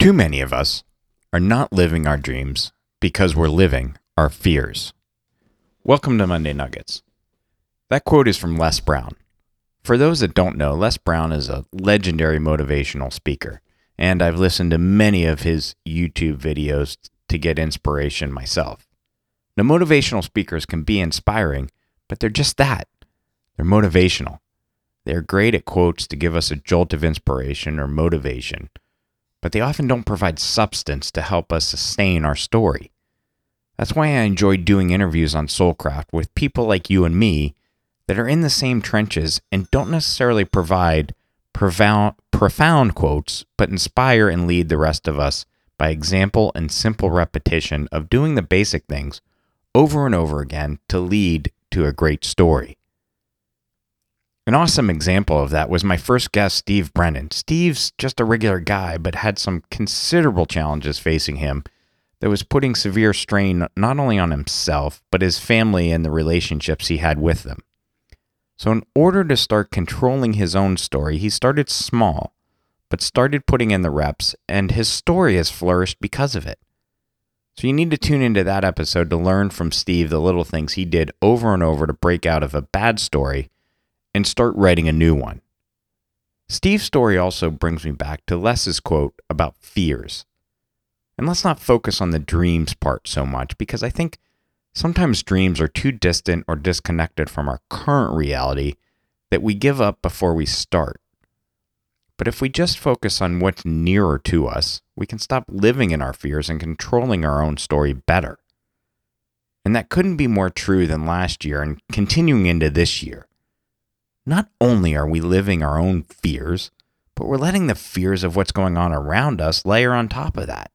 Too many of us are not living our dreams because we're living our fears. Welcome to Monday Nuggets. That quote is from Les Brown. For those that don't know, Les Brown is a legendary motivational speaker, and I've listened to many of his YouTube videos to get inspiration myself. Now, motivational speakers can be inspiring, but they're just that. They're motivational. They're great at quotes to give us a jolt of inspiration or motivation, but they often don't provide substance to help us sustain our story. That's why I enjoy doing interviews on Soulcraft with people like you and me that are in the same trenches and don't necessarily provide profound, profound quotes, but inspire and lead the rest of us by example and simple repetition of doing the basic things over and over again to lead to a great story. An awesome example of that was my first guest, Steve Brennan. Steve's just a regular guy, but had some considerable challenges facing him that was putting severe strain not only on himself, but his family and the relationships he had with them. So, in order to start controlling his own story, he started small, but started putting in the reps, and his story has flourished because of it. So, you need to tune into that episode to learn from Steve the little things he did over and over to break out of a bad story and start writing a new one. Steve's story also brings me back to Les's quote about fears. And let's not focus on the dreams part so much because I think sometimes dreams are too distant or disconnected from our current reality that we give up before we start. But if we just focus on what's nearer to us, we can stop living in our fears and controlling our own story better. And that couldn't be more true than last year and continuing into this year. Not only are we living our own fears, but we're letting the fears of what's going on around us layer on top of that.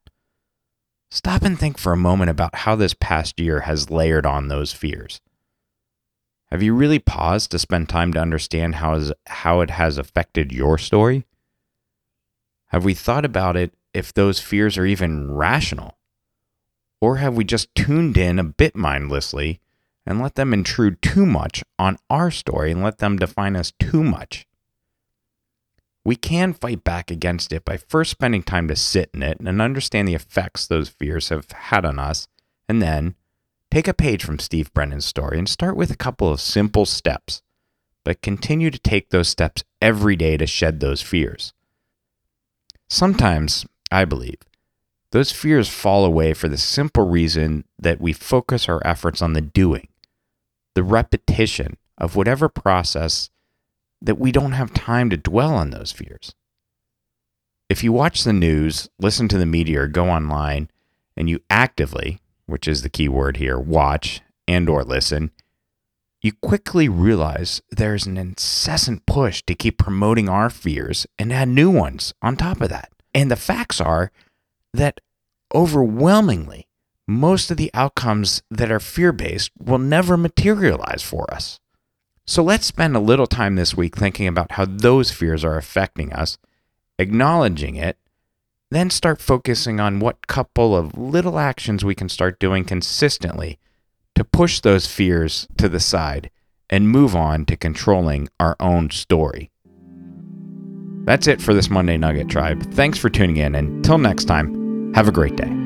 Stop and think for a moment about how this past year has layered on those fears. Have you really paused to spend time to understand how, is, how it has affected your story? Have we thought about it if those fears are even rational? Or have we just tuned in a bit mindlessly and let them intrude too much on our story and let them define us too much? We can fight back against it by first spending time to sit in it and understand the effects those fears have had on us, and then take a page from Steve Brennan's story and start with a couple of simple steps, but continue to take those steps every day to shed those fears. Sometimes, I believe, those fears fall away for the simple reason that we focus our efforts on the doing, repetition of whatever process that we don't have time to dwell on those fears. If you watch the news, listen to the media, or go online, and you actively, which is the key word here, watch and or listen, you quickly realize there's an incessant push to keep promoting our fears and add new ones on top of that. And the facts are that overwhelmingly, most of the outcomes that are fear based will never materialize for us. So let's spend a little time this week thinking about how those fears are affecting us, acknowledging it, then start focusing on what couple of little actions we can start doing consistently to push those fears to the side and move on to controlling our own story. That's it for this Monday Nugget Tribe. Thanks for tuning in. And until next time, have a great day.